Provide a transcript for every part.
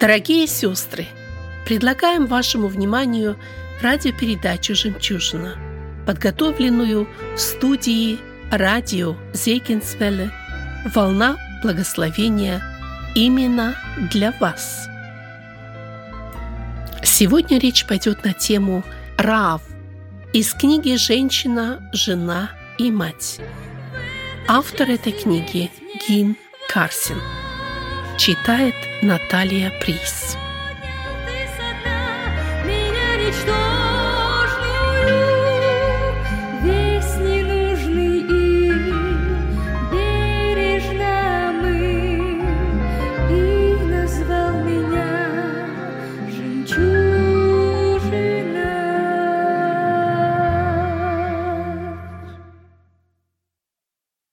Дорогие сестры, предлагаем вашему вниманию радиопередачу «Жемчужина», подготовленную в студии радио Зейкинсвелле «Волна благословения» именно для вас. Сегодня речь пойдет на тему «Рав» из книги «Женщина, жена и мать». Автор этой книги Гин Карсин. Читает Наталья Прис.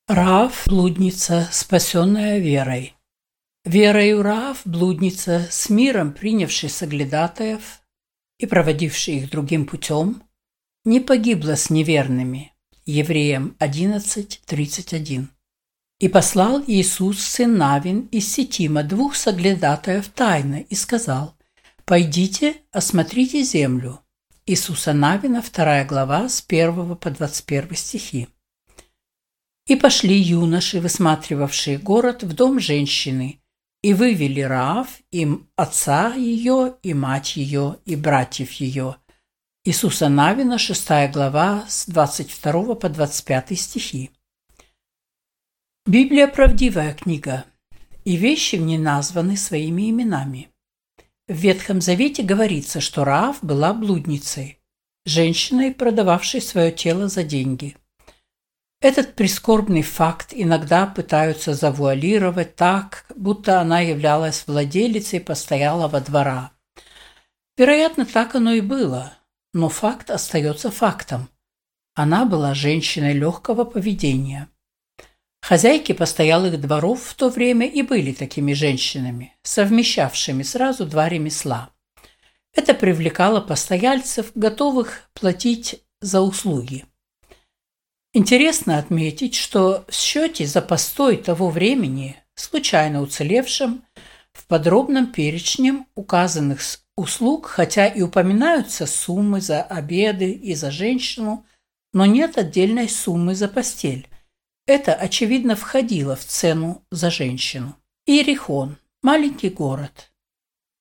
Раав – блудница, спасенная верой. Верою Раав – блудница, с миром принявший соглядатаев и проводивший их другим путем, не погибла с неверными. Евреям 11.31. И послал Иисус, сын Навин, из Сетима двух соглядатаев тайно и сказал, «Пойдите, осмотрите землю». Иисуса Навина, 2 глава, с 1 по 21 стихи. И пошли юноши, высматривавшие город, в дом женщины, и вывели Раав, им отца ее, и мать ее, и братьев ее. Иисуса Навина, 6 глава, с 22 по 25 стихи. Библия – правдивая книга, и вещи в ней названы своими именами. В Ветхом Завете говорится, что Раав была блудницей, женщиной, продававшей свое тело за деньги – этот прискорбный факт иногда пытаются завуалировать так, будто она являлась владелицей постоялого двора. Вероятно, так оно и было, но факт остается фактом. Она была женщиной легкого поведения. Хозяйки постоялых дворов в то время и были такими женщинами, совмещавшими сразу два ремесла. Это привлекало постояльцев, готовых платить за услуги. Интересно отметить, что в счете за постой того времени, случайно уцелевшем, в подробном перечне указанных услуг, хотя и упоминаются суммы за обеды и за женщину, но нет отдельной суммы за постель. Это, очевидно, входило в цену за женщину. Иерихон – маленький город.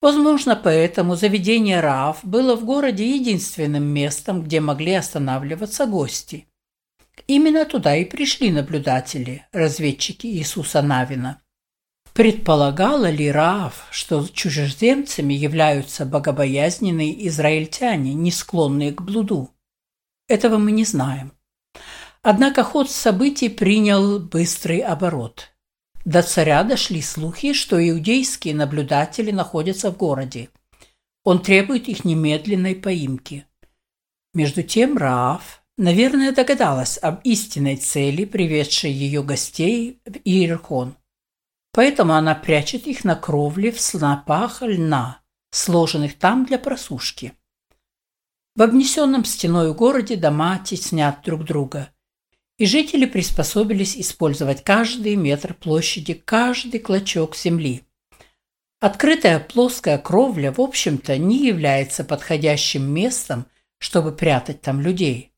Возможно, поэтому заведение Раав было в городе единственным местом, где могли останавливаться гости. Именно туда и пришли наблюдатели, разведчики Иисуса Навина. Предполагала ли Раав, что чужеземцами являются богобоязненные израильтяне, не склонные к блуду? Этого мы не знаем. Однако ход событий принял быстрый оборот. До царя дошли слухи, что иудейские наблюдатели находятся в городе. Он требует их немедленной поимки. Между тем Раав, наверное, догадалась об истинной цели, приведшей ее гостей в Иерихон. Поэтому она прячет их на кровле в снопах льна, сложенных там для просушки. В обнесенном стеной городе дома теснят друг друга, и жители приспособились использовать каждый метр площади, каждый клочок земли. Открытая плоская кровля, в общем-то, не является подходящим местом, чтобы прятать там людей,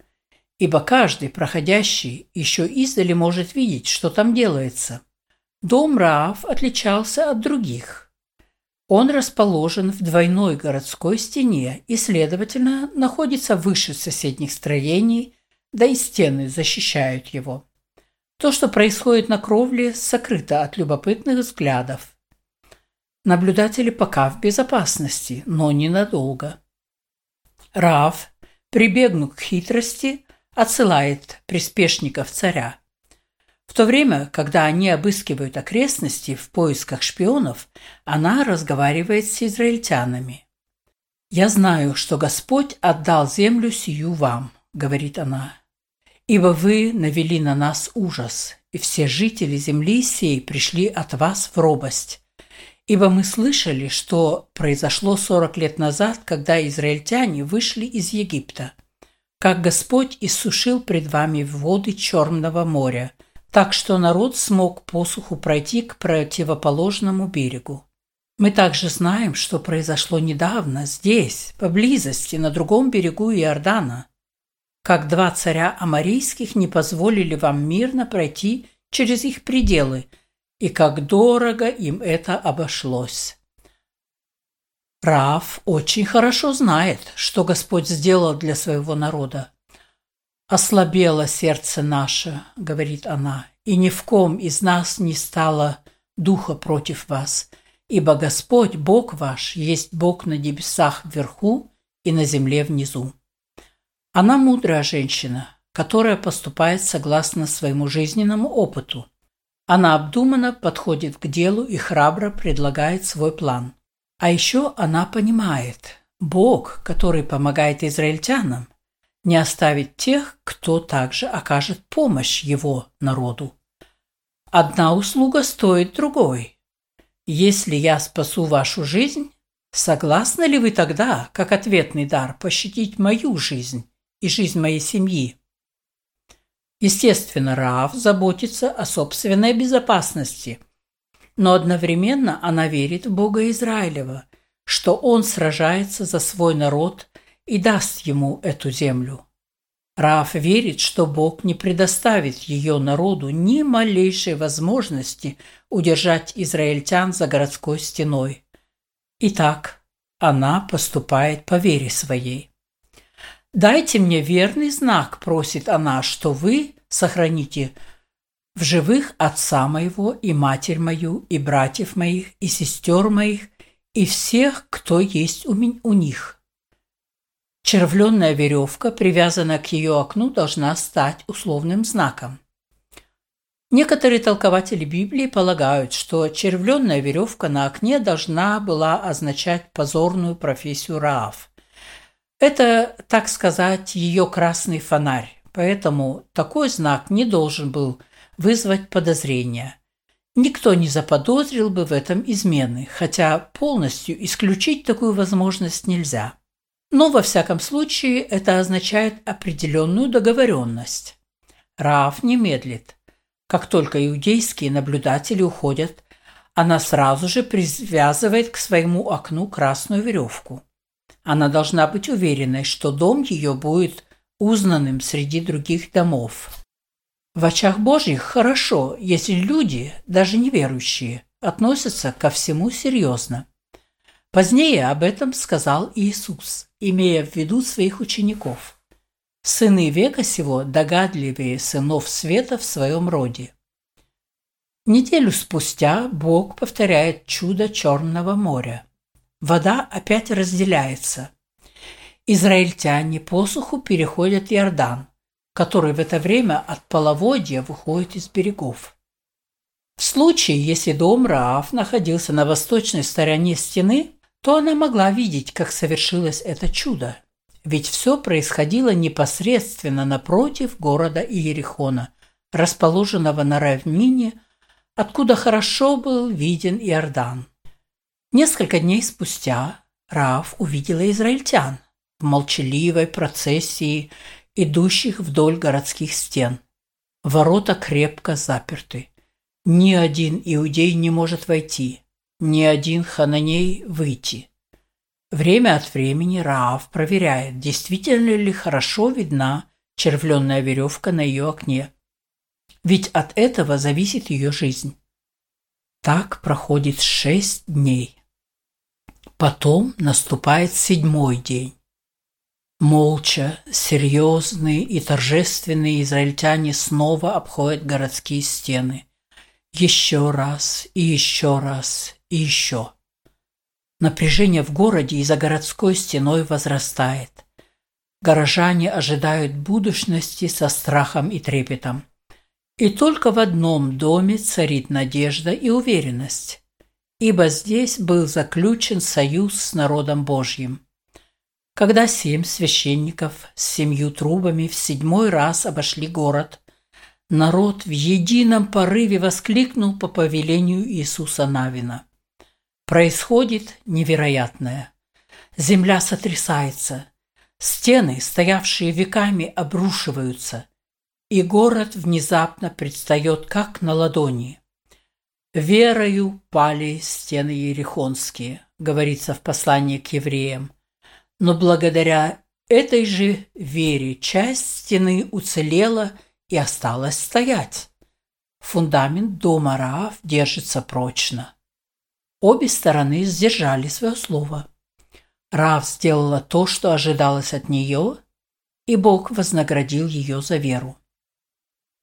ибо каждый проходящий еще издали может видеть, что там делается. Дом Раав отличался от других. Он расположен в двойной городской стене и, следовательно, находится выше соседних строений, да и стены защищают его. То, что происходит на кровле, сокрыто от любопытных взглядов. Наблюдатели пока в безопасности, но ненадолго. Рав, прибегнув к хитрости, отсылает приспешников царя. В то время, когда они обыскивают окрестности в поисках шпионов, она разговаривает с израильтянами. «Я знаю, что Господь отдал землю сию вам», — говорит она, «ибо вы навели на нас ужас, и все жители земли сей пришли от вас в робость, Ибо мы слышали, что произошло сорок лет назад, когда израильтяне вышли из Египта, как Господь иссушил пред вами воды Черного моря, так что народ смог посуху пройти к противоположному берегу. Мы также знаем, что произошло недавно здесь, поблизости, на другом берегу Иордана, как два царя амарийских не позволили вам мирно пройти через их пределы – и как дорого им это обошлось. Раф очень хорошо знает, что Господь сделал для своего народа. «Ослабело сердце наше», — говорит она, — «и ни в ком из нас не стало духа против вас, ибо Господь, Бог ваш, есть Бог на небесах вверху и на земле внизу». Она мудрая женщина, которая поступает согласно своему жизненному опыту – она обдуманно подходит к делу и храбро предлагает свой план. А еще она понимает, Бог, который помогает израильтянам, не оставит тех, кто также окажет помощь его народу. Одна услуга стоит другой. Если я спасу вашу жизнь, согласны ли вы тогда, как ответный дар, пощадить мою жизнь и жизнь моей семьи? Естественно, Раав заботится о собственной безопасности, но одновременно она верит в Бога Израилева, что Он сражается за свой народ и даст ему эту землю. Раав верит, что Бог не предоставит ее народу ни малейшей возможности удержать израильтян за городской стеной. Итак, она поступает по вере своей. «Дайте мне верный знак», – просит она, – «что вы сохраните в живых отца моего и матерь мою, и братьев моих, и сестер моих, и всех, кто есть у, меня, у них». Червленная веревка, привязанная к ее окну, должна стать условным знаком. Некоторые толкователи Библии полагают, что червленная веревка на окне должна была означать позорную профессию Раав. Это, так сказать, ее красный фонарь, поэтому такой знак не должен был вызвать подозрения. Никто не заподозрил бы в этом измены, хотя полностью исключить такую возможность нельзя. Но во всяком случае это означает определенную договоренность. Раав не медлит. Как только иудейские наблюдатели уходят, она сразу же привязывает к своему окну красную веревку. Она должна быть уверенной, что дом ее будет узнанным среди других домов. В очах Божьих хорошо, если люди, даже неверующие, относятся ко всему серьезно. Позднее об этом сказал Иисус, имея в виду своих учеников. Сыны века сего догадливее сынов света в своем роде. Неделю спустя Бог повторяет чудо Черного моря. Вода опять разделяется. Израильтяне посуху переходят Иордан, который в это время от половодья выходит из берегов. В случае, если дом Раав находился на восточной стороне стены, то она могла видеть, как совершилось это чудо. Ведь все происходило непосредственно напротив города Иерихона, расположенного на равнине, откуда хорошо был виден Иордан. Несколько дней спустя Раав увидела израильтян в молчаливой процессии, идущих вдоль городских стен. Ворота крепко заперты. Ни один иудей не может войти. ни один хананей выйти. Время от времени Раав проверяет, действительно ли хорошо видна червленная веревка на ее окне. Ведь от этого зависит ее жизнь. Так проходит шесть дней. Потом наступает седьмой день. Молча, серьезные и торжественные израильтяне снова обходят городские стены. Еще раз и еще раз и еще. Напряжение в городе и за городской стеной возрастает. Горожане ожидают будущности со страхом и трепетом. И только в одном доме царит надежда и уверенность, ибо здесь был заключен союз с народом Божьим. Когда семь священников с семью трубами в седьмой раз обошли город, народ в едином порыве воскликнул по повелению Иисуса Навина. Происходит невероятное. Земля сотрясается, стены, стоявшие веками, обрушиваются, и город внезапно предстает как на ладони. «Верою пали стены ерехонские», говорится в послании к евреям. Но благодаря этой же вере часть стены уцелела и осталась стоять. Фундамент дома Раав держится прочно. Обе стороны сдержали свое слово. Раав сделала то, что ожидалось от нее, и Бог вознаградил ее за веру.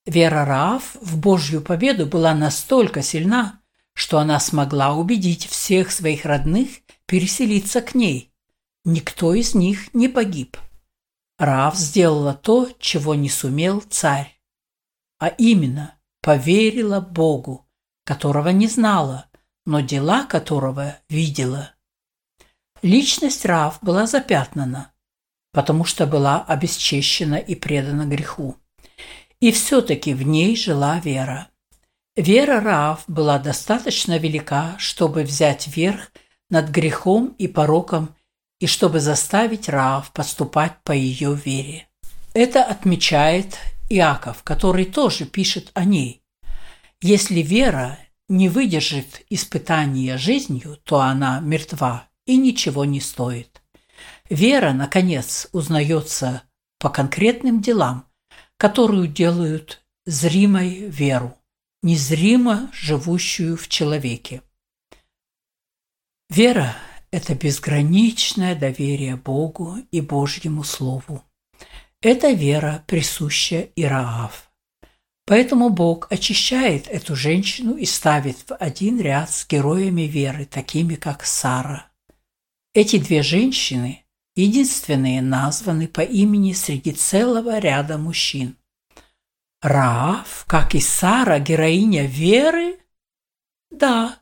Вера Раав в Божью победу была настолько сильна, что она смогла убедить всех своих родных переселиться к ней. Никто из них не погиб. Раав сделала то, чего не сумел царь, а именно поверила Богу, которого не знала, но дела которого видела. Личность Раав была запятнана, потому что была обесчещена и предана греху. И все-таки в ней жила вера. Вера Раав была достаточно велика, чтобы взять верх над грехом и пороком и чтобы заставить Раав поступать по ее вере. Это отмечает Иаков, который тоже пишет о ней. Если вера не выдержит испытания жизнью, то она мертва и ничего не стоит. Вера, наконец, узнается по конкретным делам, которую делают зримой веру, незримо живущую в человеке. Вера – это безграничное доверие Богу и Божьему Слову. Эта вера присуща и Раав. Поэтому Бог очищает эту женщину и ставит в один ряд с героями веры, такими как Сара. Эти две женщины единственные названы по имени среди целого ряда мужчин. Раав, как и Сара, героиня веры? Да,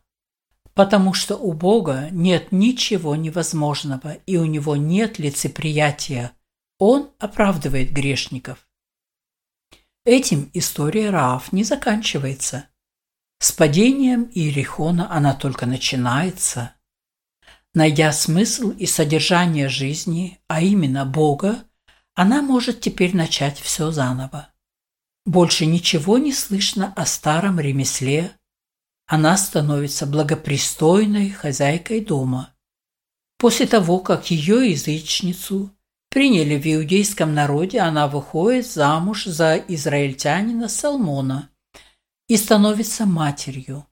потому что у Бога нет ничего невозможного, и у Него нет лицеприятия. Он оправдывает грешников. Этим история Раав не заканчивается. С падением Иерихона она только начинается. Найдя смысл и содержание жизни, а именно Бога, она может теперь начать все заново. Больше ничего не слышно о старом ремесле. Она становится благопристойной хозяйкой дома. После того, как ее язычницу приняли в иудейском народе, она выходит замуж за израильтянина Салмона и становится матерью.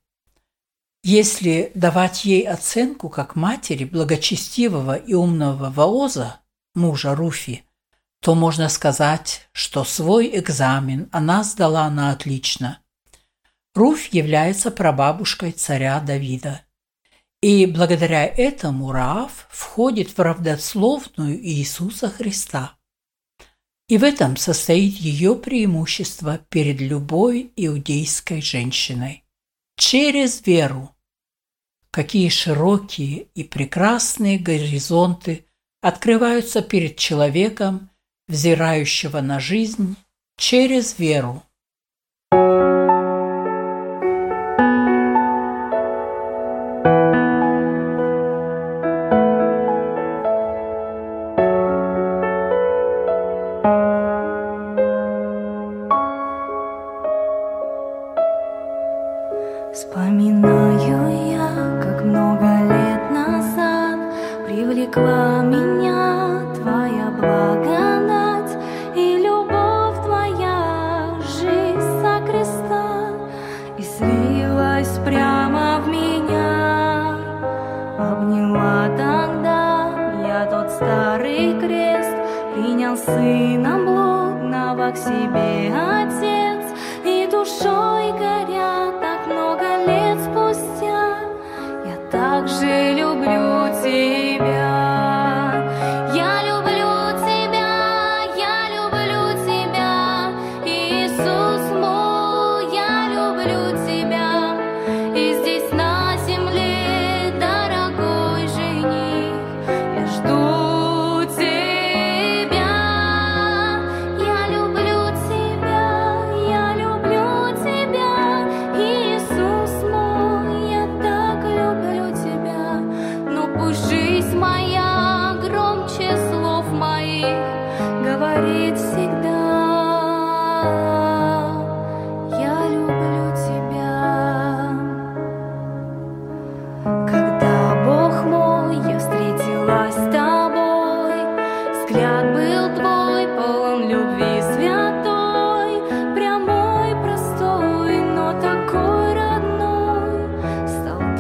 Если давать ей оценку как матери благочестивого и умного Ваоза, мужа Руфи, то можно сказать, что свой экзамен она сдала на отлично. Руфь является прабабушкой царя Давида. И благодаря этому Раав входит в равнословную Иисуса Христа. И в этом состоит ее преимущество перед любой иудейской женщиной. Через веру какие широкие и прекрасные горизонты открываются перед человеком, взирающего на жизнь через веру.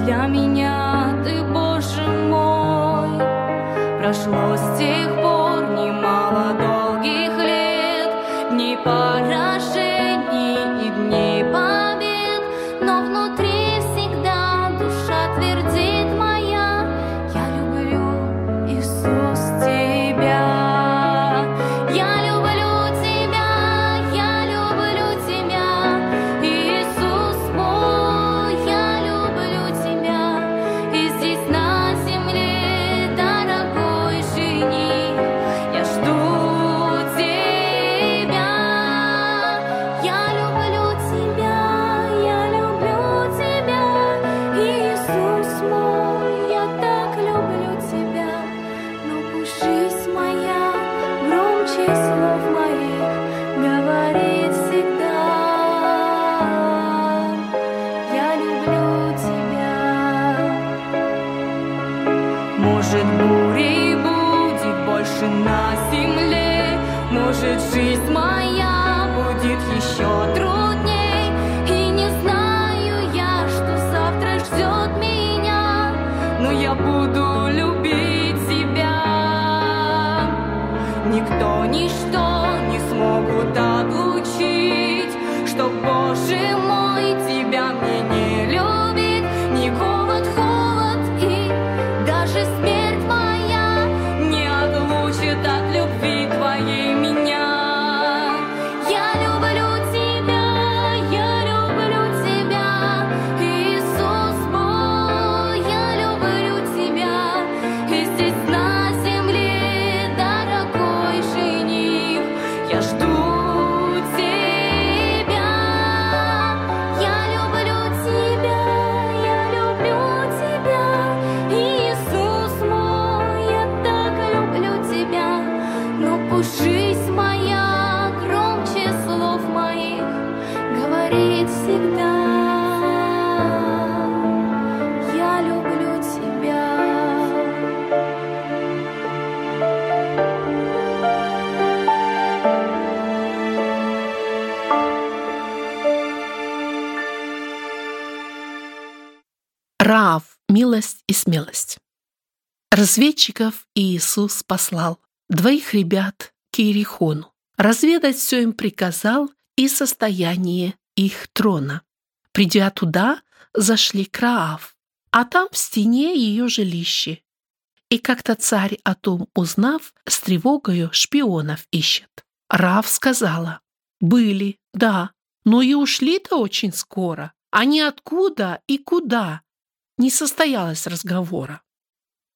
для меня ты, Боже мой, прошло с тех пор. хотелось. Разведчиков Иисус послал, двоих ребят к Иерихону, разведать все им приказал и состояние их трона. Придя туда, зашли к Раав, а там в стене ее жилище. И как-то царь о том узнав, с тревогою шпионов ищет. Раав сказала, «Были, да, но и ушли-то очень скоро. Они откуда и куда, не состоялось разговора.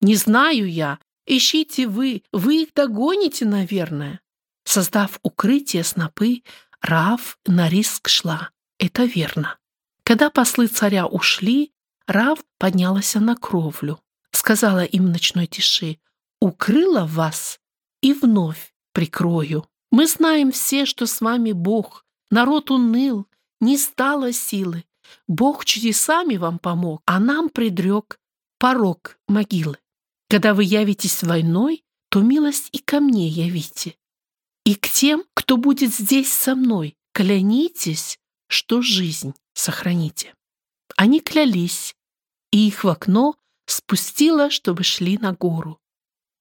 Не знаю я, ищите вы, вы их догоните, наверное. Создав укрытие снопы, Рав на риск шла. Это верно. Когда послы царя ушли, Рав поднялась на кровлю. Сказала им в ночной тиши, «Укрыла вас и вновь прикрою. Мы знаем все, что с вами Бог. Народ уныл, не стало силы. Бог чудесами вам помог, а нам предрек порог могилы. Когда вы явитесь войной, то милость и ко мне явите, и к тем, кто будет здесь со мной, клянитесь, что жизнь сохраните». Они клялись, и их в окно спустило, чтобы шли на гору.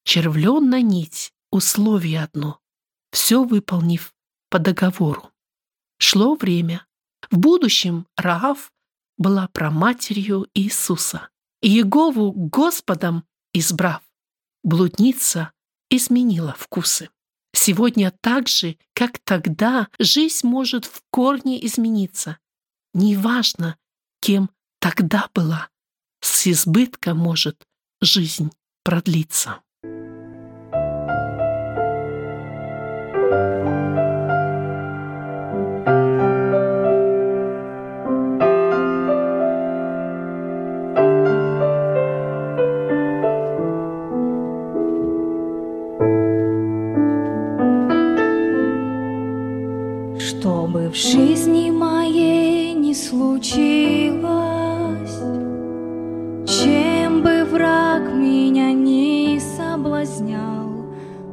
Червлен на нить, условие одно, все выполнив по договору. Шло время, в будущем Раав была проматерью Иисуса. И Егову Господом избрав, блудница изменила вкусы. Сегодня так же, как тогда, жизнь может в корне измениться. Неважно, кем тогда была, с избытком может жизнь продлиться. Жизни моей не случилось, чем бы враг меня не соблазнял,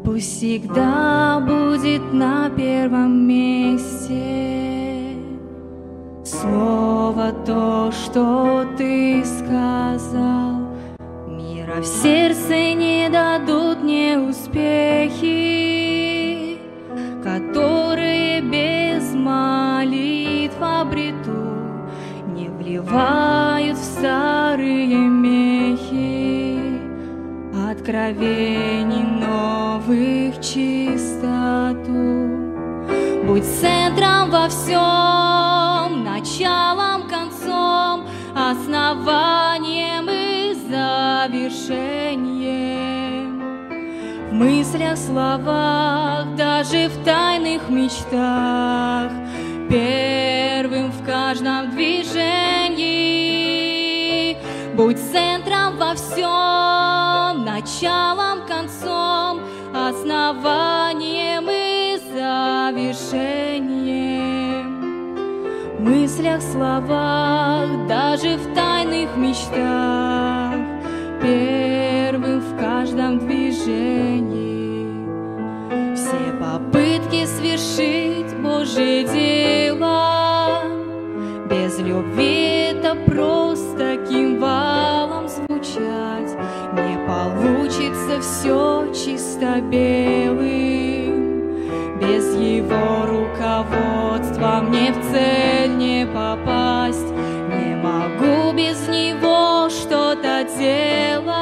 пусть всегда будет на первом месте слово то, что ты сказал. Мира в сердце не дадут мне успехи, не вливают в старые мехи откровений новых чистоту. Будь центром во всем, началом, концом, основанием и завершением. В мыслях, словах, даже в тайных мечтах, первым в каждом движении. Всем, началом, концом, основанием и завершением. В мыслях, словах, даже в тайных мечтах, первым в каждом движении. Все попытки свершить Божье дело без любви это просто все чисто белым, без его руководства мне в цель не попасть. Не могу без него что-то делать,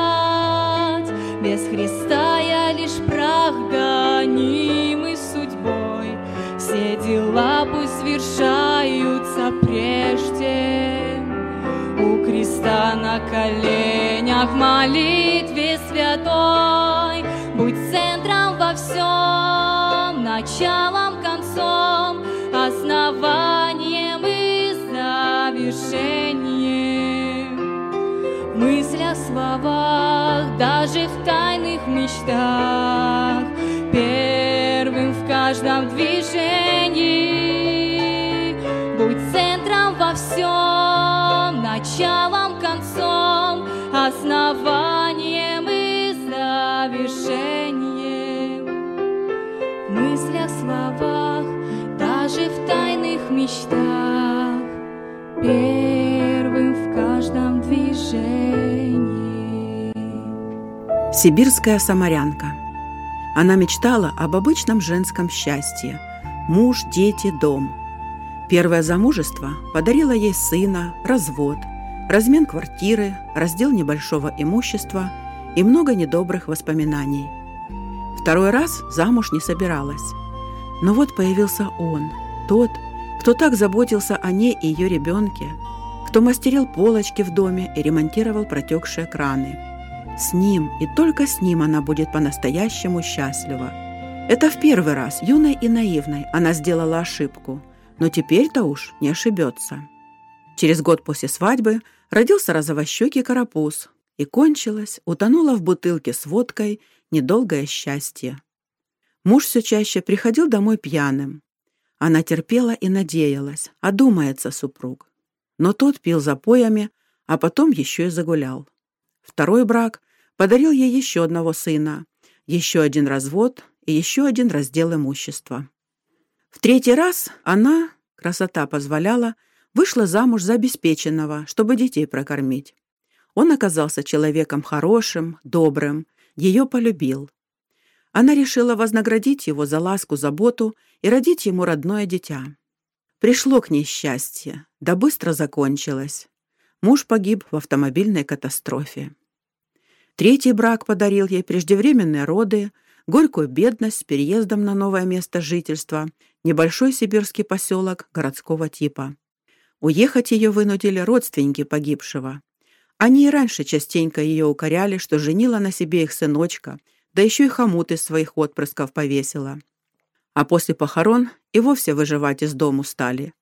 без Христа я лишь прах гонимый судьбой. Все дела пусть свершаются прежде. У креста на коленях молитве святой. Будь центром во всем, началом, концом, основанием и завершением. В мыслях, словах, даже в тайных мечтах, первым в каждом движении. Каждом движении. Сибирская самарянка. Она мечтала об обычном женском счастье – муж, дети, дом. Первое замужество подарило ей сына, развод, размен квартиры, раздел небольшого имущества и много недобрых воспоминаний. Второй раз замуж не собиралась. Но вот появился он, тот, кто так заботился о ней и ее ребенке, кто мастерил полочки в доме и ремонтировал протекшие краны. С ним и только с ним она будет по-настоящему счастлива. Это в первый раз, юной и наивной, она сделала ошибку, но теперь-то уж не ошибется. Через год после свадьбы родился розовощекий карапуз, и кончилось, утонуло в бутылке с водкой недолгое счастье. Муж все чаще приходил домой пьяным. Она терпела и надеялась, одумается супруг. Но тот пил запоями, а потом еще и загулял. Второй брак подарил ей еще одного сына, еще один развод и еще один раздел имущества. В третий раз она, красота позволяла, вышла замуж за обеспеченного, чтобы детей прокормить. Он оказался человеком хорошим, добрым, ее полюбил. Она решила вознаградить его за ласку, заботу и родить ему родное дитя. Пришло к ней счастье, да быстро закончилось. Муж погиб в автомобильной катастрофе. Третий брак подарил ей преждевременные роды, горькую бедность с переездом на новое место жительства, небольшой сибирский поселок городского типа. Уехать ее вынудили родственники погибшего. Они и раньше частенько ее укоряли, что женила на себе их сыночка, да еще и хомут из своих отпрысков повесила. А после похорон и вовсе выживать из дому стали.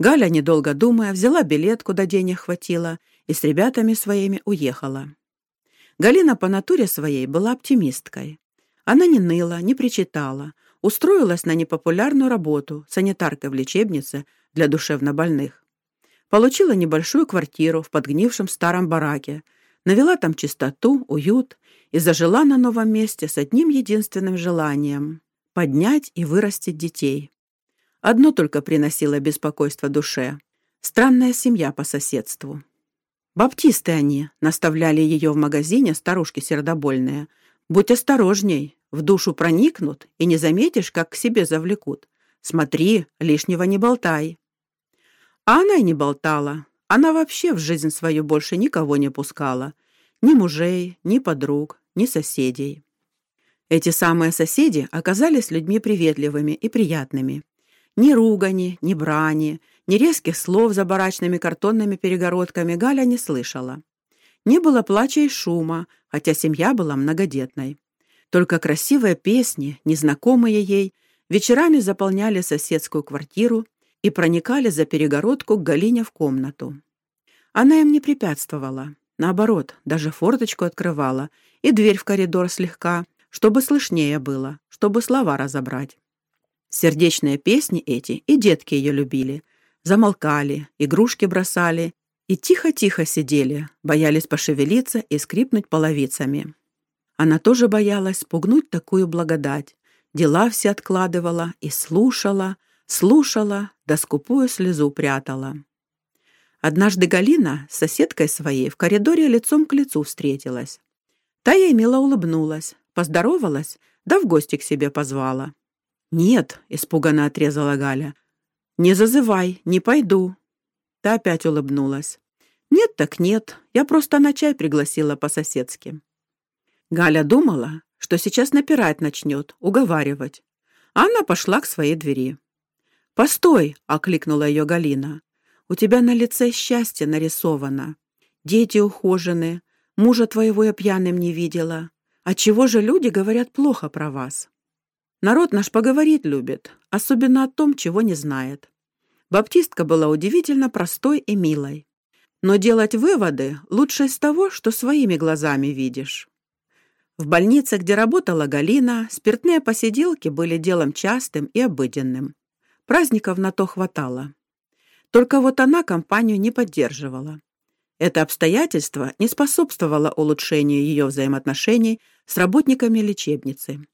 Галя, недолго думая, взяла билет, куда денег хватило, и с ребятами своими уехала. Галина по натуре своей была оптимисткой. Она не ныла, не причитала, устроилась на непопулярную работу санитаркой в лечебнице для душевнобольных. Получила небольшую квартиру в подгнившем старом бараке, навела там чистоту, уют и зажила на новом месте с одним единственным желанием — поднять и вырастить детей. Одно только приносило беспокойство душе — странная семья по соседству. Баптисты они, наставляли ее в магазине старушки сердобольные. Будь осторожней, в душу проникнут и не заметишь, как к себе завлекут. Смотри, лишнего не болтай. А она и не болтала. Она вообще в жизнь свою больше никого не пускала. Ни мужей, ни подруг, ни соседей. Эти самые соседи оказались людьми приветливыми и приятными. Ни ругани, ни брани, ни резких слов за барачными картонными перегородками Галя не слышала. Не было плача и шума, хотя семья была многодетной. Только красивые песни, незнакомые ей, вечерами заполняли соседскую квартиру и проникали за перегородку к Галине в комнату. Она им не препятствовала. Наоборот, даже форточку открывала и дверь в коридор слегка, чтобы слышнее было, чтобы слова разобрать. Сердечные песни эти и детки ее любили. Замолкали, игрушки бросали и тихо-тихо сидели, боялись пошевелиться и скрипнуть половицами. Она тоже боялась спугнуть такую благодать. Дела все откладывала и слушала, слушала, да скупую слезу прятала. Однажды Галина с соседкой своей в коридоре лицом к лицу встретилась. Та ей мило улыбнулась, поздоровалась, да в гости к себе позвала. «Нет», — испуганно отрезала Галя, — «не зазывай, не пойду». Та опять улыбнулась. «Нет так нет, я просто на чай пригласила по-соседски». Галя думала, что сейчас напирать начнет, уговаривать. А она пошла к своей двери. «Постой!» — окликнула ее Галина. «У тебя на лице счастье нарисовано. Дети ухожены, мужа твоего я пьяным не видела. А чего же люди говорят плохо про вас?» Народ наш поговорить любит, особенно о том, чего не знает. Баптистка была удивительно простой и милой. Но делать выводы лучше из того, что своими глазами видишь. В больнице, где работала Галина, спиртные посиделки были делом частым и обыденным. Праздников на то хватало. Только вот она компанию не поддерживала. Это обстоятельство не способствовало улучшению ее взаимоотношений с работниками лечебницы.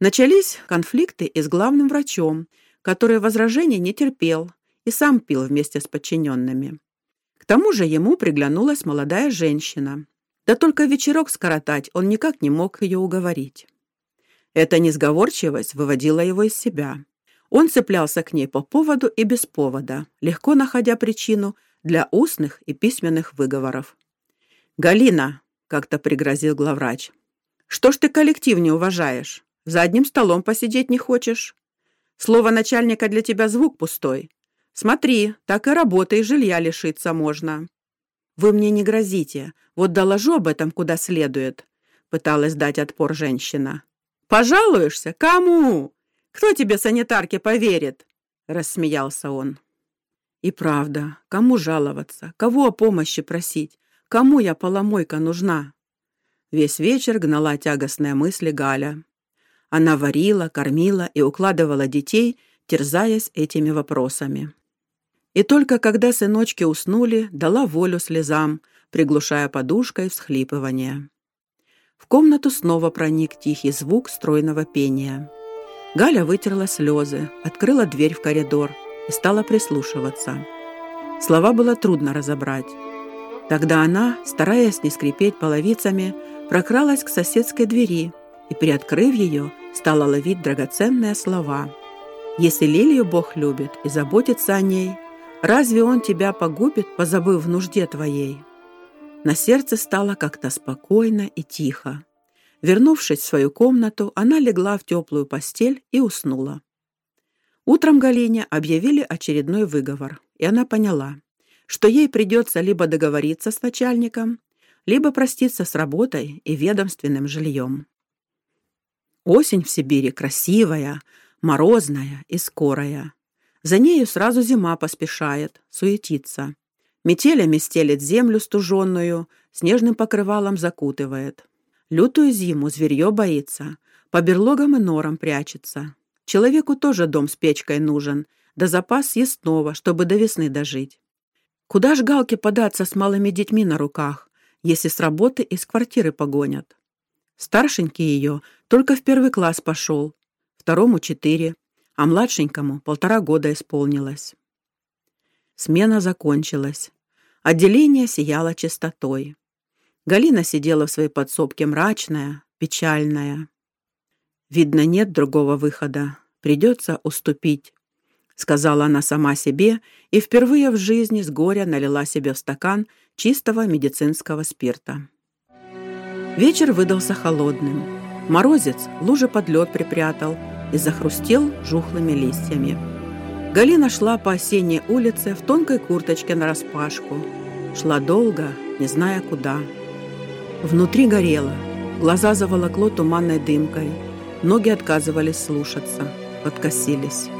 Начались конфликты и с главным врачом, который возражений не терпел и сам пил вместе с подчиненными. К тому же ему приглянулась молодая женщина. Да только вечерок скоротать он никак не мог ее уговорить. Эта несговорчивость выводила его из себя. Он цеплялся к ней по поводу и без повода, легко находя причину для устных и письменных выговоров. «Галина», — как-то пригрозил главврач, — «что ж ты коллектив не уважаешь? За одним столом посидеть не хочешь? Слово начальника для тебя звук пустой. Смотри, так и работы и жилья лишиться можно». «Вы мне не грозите. Вот доложу об этом куда следует», — пыталась дать отпор женщина. «Пожалуешься? Кому?» Кто тебе, санитарке, поверит?» — рассмеялся он. «И правда, кому жаловаться, кого о помощи просить, кому я поломойка нужна?» Весь вечер гнала тягостные мысли Галя. Она варила, кормила и укладывала детей, терзаясь этими вопросами. И только когда сыночки уснули, дала волю слезам, приглушая подушкой всхлипывание. В комнату снова проник тихий звук стройного пения. Галя вытерла слезы, открыла дверь в коридор и стала прислушиваться. Слова было трудно разобрать. Тогда она, стараясь не скрипеть половицами, прокралась к соседской двери и, приоткрыв ее, стала ловить драгоценные слова. «Если лилию Бог любит и заботится о ней, разве Он тебя погубит, позабыв в нужде твоей?» На сердце стало как-то спокойно и тихо. Вернувшись в свою комнату, она легла в теплую постель и уснула. Утром Галине объявили очередной выговор, и она поняла, что ей придется либо договориться с начальником, либо проститься с работой и ведомственным жильем. Осень в Сибири красивая, морозная и скорая. За нею сразу зима поспешает, суетится. Метелями стелет землю стуженную, снежным покрывалом закутывает. Лютую зиму зверье боится, по берлогам и норам прячется. Человеку тоже дом с печкой нужен, да запас съестного, чтобы до весны дожить. Куда ж Галке податься с малыми детьми на руках, если с работы из квартиры погонят? Старшенький ее только в первый класс пошел, второму четыре, а младшенькому полтора года исполнилось. Смена закончилась. Отделение сияло чистотой. Галина сидела в своей подсобке мрачная, печальная. Видно, нет другого выхода. Придется уступить сказала она сама себе и впервые в жизни с горя налила себе в стакан чистого медицинского спирта. Вечер выдался холодным. Морозец лужи под лед припрятал и захрустел жухлыми листьями. Галина шла по осенней улице в тонкой курточке нараспашку. Шла долго, не зная куда. Внутри горело, глаза заволокло туманной дымкой, ноги отказывались слушаться, подкосились.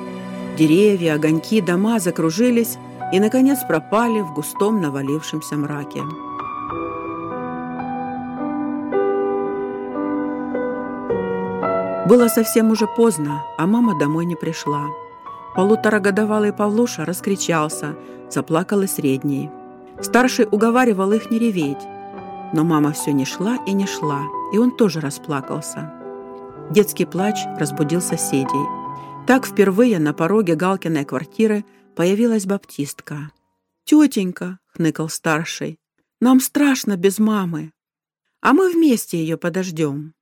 Деревья, огоньки, дома закружились и, наконец, пропали в густом навалившемся мраке. Было совсем уже поздно, а мама домой не пришла. Полуторагодовалый Павлуша раскричался, заплакал и средний. Старший уговаривал их не реветь, но мама все не шла и не шла, и он тоже расплакался. Детский плач разбудил соседей – так впервые на пороге Галкиной квартиры появилась баптистка. «Тетенька», — хныкал старший, — «нам страшно без мамы, а мы вместе ее подождем».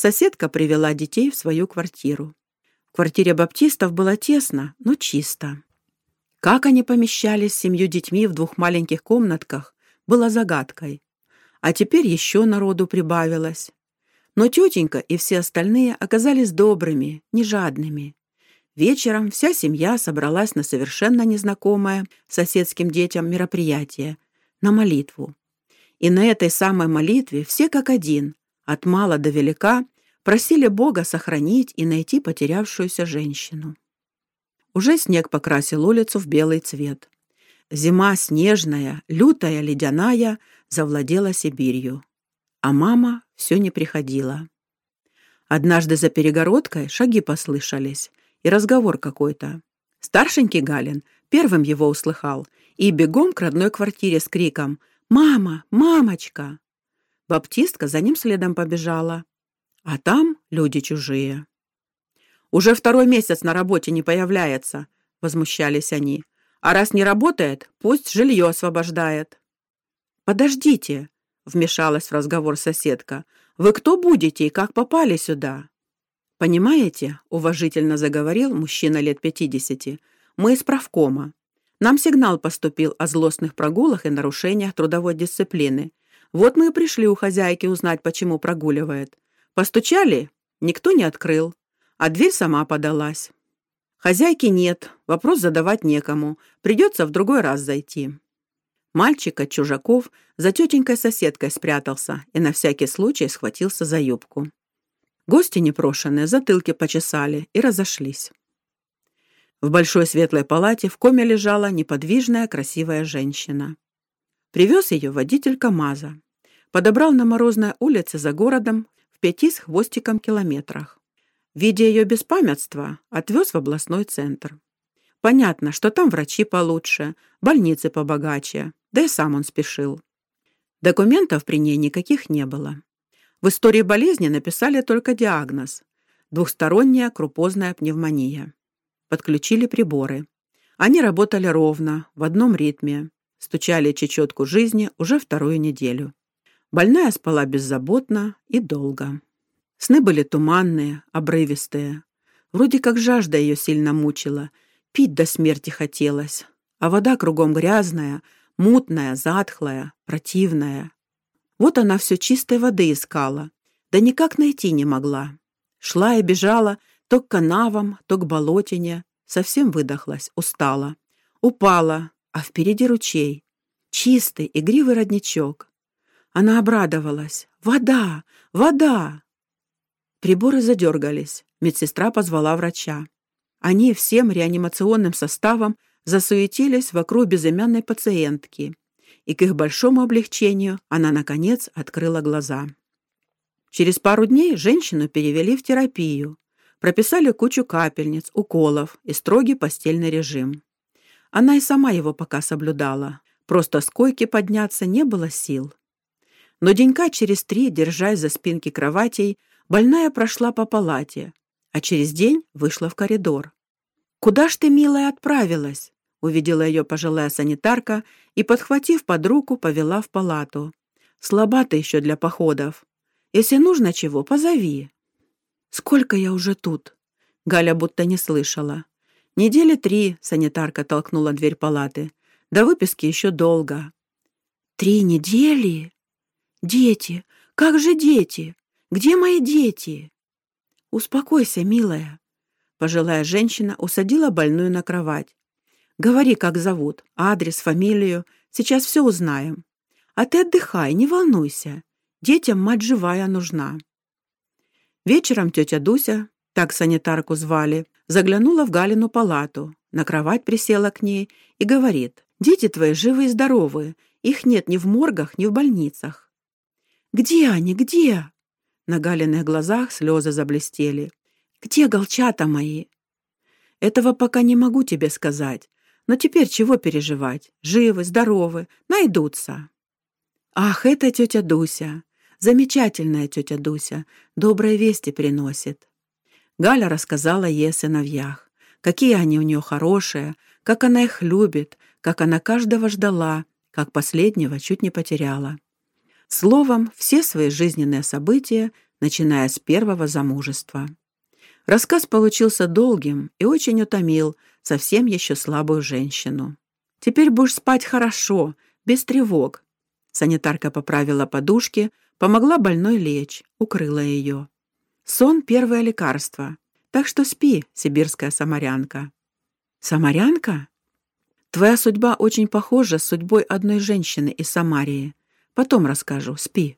Соседка привела детей в свою квартиру. В квартире баптистов было тесно, но чисто. Как они помещались с семью детьми в двух маленьких комнатках, было загадкой. А теперь еще народу прибавилось. Но тетенька и все остальные оказались добрыми, не жадными. Вечером вся семья собралась на совершенно незнакомое соседским детям мероприятие – на молитву. И на этой самой молитве все как один, от мала до велика, просили Бога сохранить и найти потерявшуюся женщину. Уже снег покрасил улицу в белый цвет. Зима снежная, лютая, ледяная завладела Сибирью. А мама все не приходила. Однажды за перегородкой шаги послышались, и разговор какой-то. Старшенький Галин первым его услыхал и бегом к родной квартире с криком «Мама! Мамочка!». Баптистка за ним следом побежала. А там люди чужие. «Уже второй месяц на работе не появляется», — возмущались они. «А раз не работает, пусть жилье освобождает». «Подождите», — вмешалась в разговор соседка. «Вы кто будете и как попали сюда?» «Понимаете», — уважительно заговорил мужчина лет пятидесяти, «мы из правкома. Нам сигнал поступил о злостных прогулах и нарушениях трудовой дисциплины. Вот мы и пришли у хозяйки узнать, почему прогуливает. Постучали? Никто не открыл. А дверь сама подалась. Хозяйки нет, вопрос задавать некому. Придется в другой раз зайти». Мальчик от чужаков за тетенькой соседкой спрятался и на всякий случай схватился за юбку. Гости непрошенные затылки почесали и разошлись. В большой светлой палате в коме лежала неподвижная красивая женщина. Привез ее водитель КамАЗа. Подобрал на морозной улице за городом в пяти с хвостиком километрах. Видя ее беспамятство, отвез в областной центр. Понятно, что там врачи получше, больницы побогаче, да и сам он спешил. Документов при ней никаких не было. В истории болезни написали только диагноз – двухсторонняя крупозная пневмония. Подключили приборы. Они работали ровно, в одном ритме, стучали чечетку жизни уже вторую неделю. Больная спала беззаботно и долго. Сны были туманные, обрывистые. Вроде как жажда ее сильно мучила, пить до смерти хотелось, а вода кругом грязная, мутная, затхлая, противная. Вот она все чистой воды искала, да никак найти не могла. Шла и бежала то к канавам, то к болотине, совсем выдохлась, устала. Упала, а впереди ручей. Чистый, игривый родничок. Она обрадовалась. «Вода! Вода!» Приборы задергались. Медсестра позвала врача. Они всем реанимационным составом засуетились вокруг безымянной пациентки, и к их большому облегчению она, наконец, открыла глаза. Через пару дней женщину перевели в терапию, прописали кучу капельниц, уколов и строгий постельный режим. Она и сама его пока соблюдала, просто с койки подняться не было сил. Но денька через три, держась за спинки кроватей, больная прошла по палате, а через день вышла в коридор. «Куда ж ты, милая, отправилась?» увидела ее пожилая санитарка и, подхватив под руку, повела в палату. «Слаба ты еще для походов. Если нужно чего, позови». «Сколько я уже тут?» Галя будто не слышала. «Недели три», — санитарка толкнула дверь палаты. «До выписки еще долго». «Три недели?» «Дети! Как же дети? Где мои дети?» «Успокойся, милая». Пожилая женщина усадила больную на кровать. «Говори, как зовут, адрес, фамилию. Сейчас все узнаем. А ты отдыхай, не волнуйся. Детям мать живая нужна». Вечером тетя Дуся, так санитарку звали, заглянула в Галину палату, на кровать присела к ней и говорит, «Дети твои живы и здоровы, их нет ни в моргах, ни в больницах. Где они? Где?» На Галиных глазах слезы заблестели. «Где голчата мои?» «Этого пока не могу тебе сказать. Но теперь чего переживать? Живы, здоровы, найдутся». «Ах, это тетя Дуся! Замечательная тетя Дуся! Добрые вести приносит!» Галя рассказала ей о сыновьях. Какие они у нее хорошие, как она их любит, как она каждого ждала, как последнего чуть не потеряла. Словом, все свои жизненные события, начиная с первого замужества. Рассказ получился долгим и очень утомил совсем еще слабую женщину. «Теперь будешь спать хорошо, без тревог». Санитарка поправила подушки, помогла больной лечь, укрыла ее. Сон — первое лекарство, так что спи, сибирская самарянка. Самарянка? Твоя судьба очень похожа с судьбой одной женщины из Самарии. Потом расскажу, спи».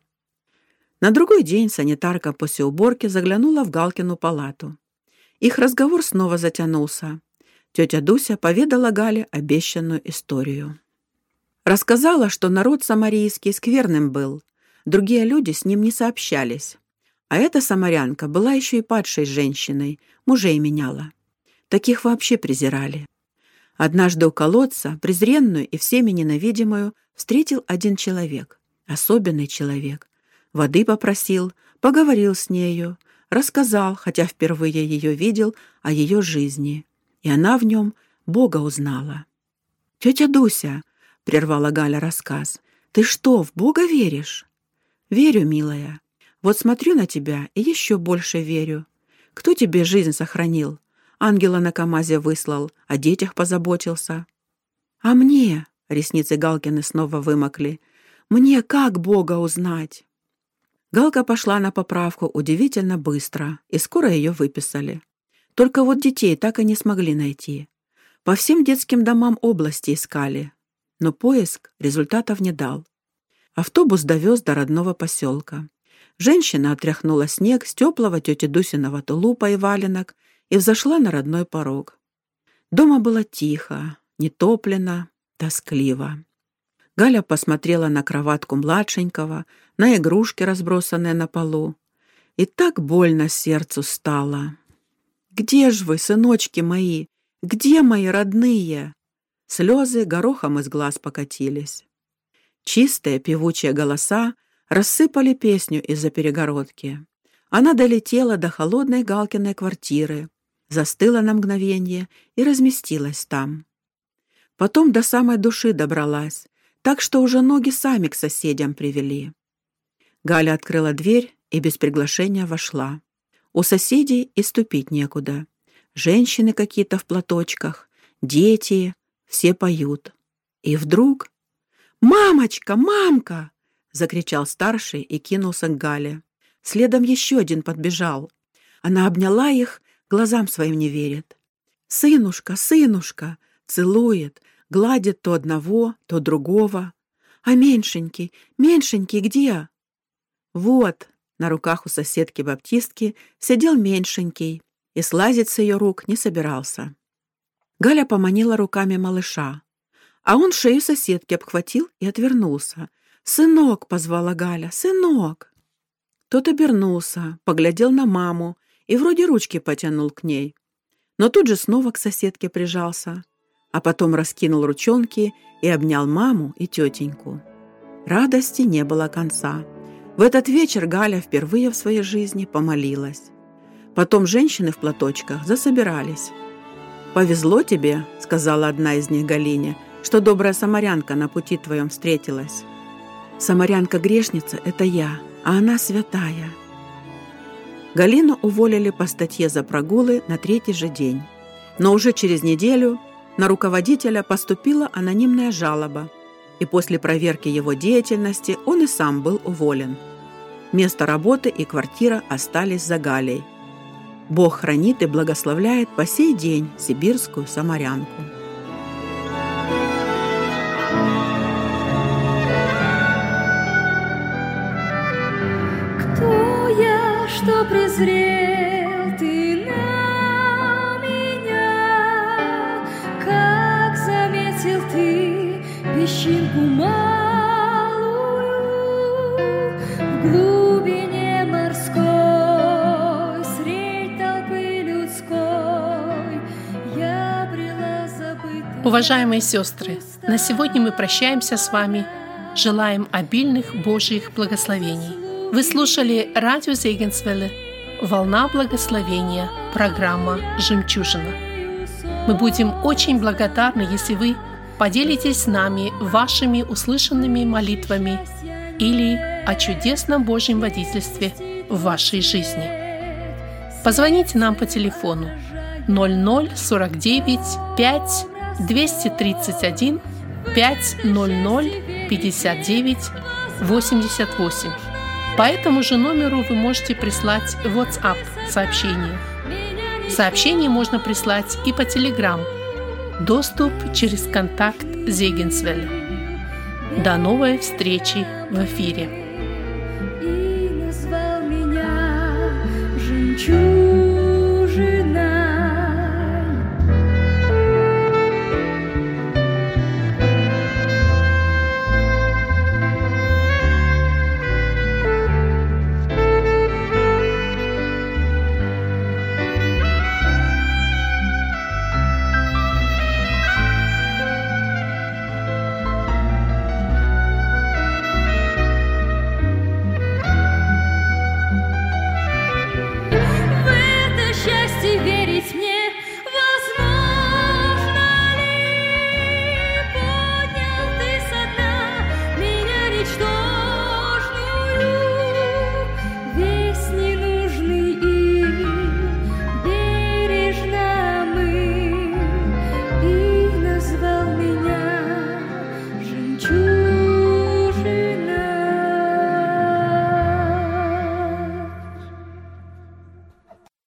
На другой день санитарка после уборки заглянула в Галкину палату. Их разговор снова затянулся. Тетя Дуся поведала Гале обещанную историю. Рассказала, что народ самарийский скверным был, другие люди с ним не сообщались. А эта самарянка была еще и падшей женщиной, мужей меняла. Таких вообще презирали. Однажды у колодца, презренную и всеми ненавидимую, встретил один человек особенный человек. Воды попросил, поговорил с нею, рассказал, хотя впервые ее видел, о ее жизни. И она в нем Бога узнала. «Тетя Дуся», — прервала Галя рассказ, — «ты что, в Бога веришь?» «Верю, милая. Вот смотрю на тебя и еще больше верю. Кто тебе жизнь сохранил? Ангела на КамАЗе выслал, о детях позаботился». «А мне?» — ресницы Галкины снова вымокли. Мне как Бога узнать?» Галка пошла на поправку удивительно быстро, и скоро ее выписали. Только вот детей так и не смогли найти. По всем детским домам области искали, но поиск результатов не дал. Автобус довез до родного поселка. Женщина отряхнула снег с теплого тети Дусиного тулупа и валенок и взошла на родной порог. Дома было тихо, нетоплено, тоскливо. Галя посмотрела на кроватку младшенького, на игрушки, разбросанные на полу. И так больно сердцу стало. «Где ж вы, сыночки мои? Где мои родные?» Слезы горохом из глаз покатились. Чистые певучие голоса рассыпали песню из-за перегородки. Она долетела до холодной Галкиной квартиры, застыла на мгновение и разместилась там. Потом до самой души добралась, так что уже ноги сами к соседям привели. Галя открыла дверь и без приглашения вошла. У соседей и ступить некуда. Женщины какие-то в платочках, дети, все поют. И вдруг... «Мамочка! Мамка!» — закричал старший и кинулся к Гале. Следом еще один подбежал. Она обняла их, глазам своим не верит. «Сынушка, сынушка!» целует, гладит то одного, то другого. «А меньшенький, меньшенький где?» «Вот!» — на руках у соседки-баптистки сидел меньшенький и слазить с ее рук не собирался. Галя поманила руками малыша, а он шею соседки обхватил и отвернулся. «Сынок!» — позвала Галя. «Сынок!» Тот обернулся, поглядел на маму и вроде ручки потянул к ней. Но тут же снова к соседке прижался, а потом раскинул ручонки и обнял маму и тетеньку. Радости не было конца. В этот вечер Галя впервые в своей жизни помолилась. Потом женщины в платочках засобирались. «Повезло тебе», — сказала одна из них Галине, «что добрая самарянка на пути твоем встретилась». «Самарянка-грешница — это я, а она святая». Галину уволили по статье за прогулы на третий же день. Но уже через неделю на руководителя поступила анонимная жалоба, и после проверки его деятельности он и сам был уволен. Место работы и квартира остались за Галей – Бог хранит и благословляет по сей день сибирскую самарянку. Презрел ты на меня, как заметил ты песчинку малую в глубине морской? Уважаемые сестры, на сегодня мы прощаемся с вами. Желаем обильных Божьих благословений. Вы слушали радио Зейгенсвелле «Волна благословения», программа «Жемчужина». Мы будем очень благодарны, если вы поделитесь с нами вашими услышанными молитвами или о чудесном Божьем водительстве в вашей жизни. Позвоните нам по телефону 0049 5 231 500 59 88. По этому же номеру вы можете прислать WhatsApp сообщение. Сообщение можно прислать и по Telegram. Доступ через контакт Зегенсвелля. До новой встречи в эфире. И назвал меня жемчужина.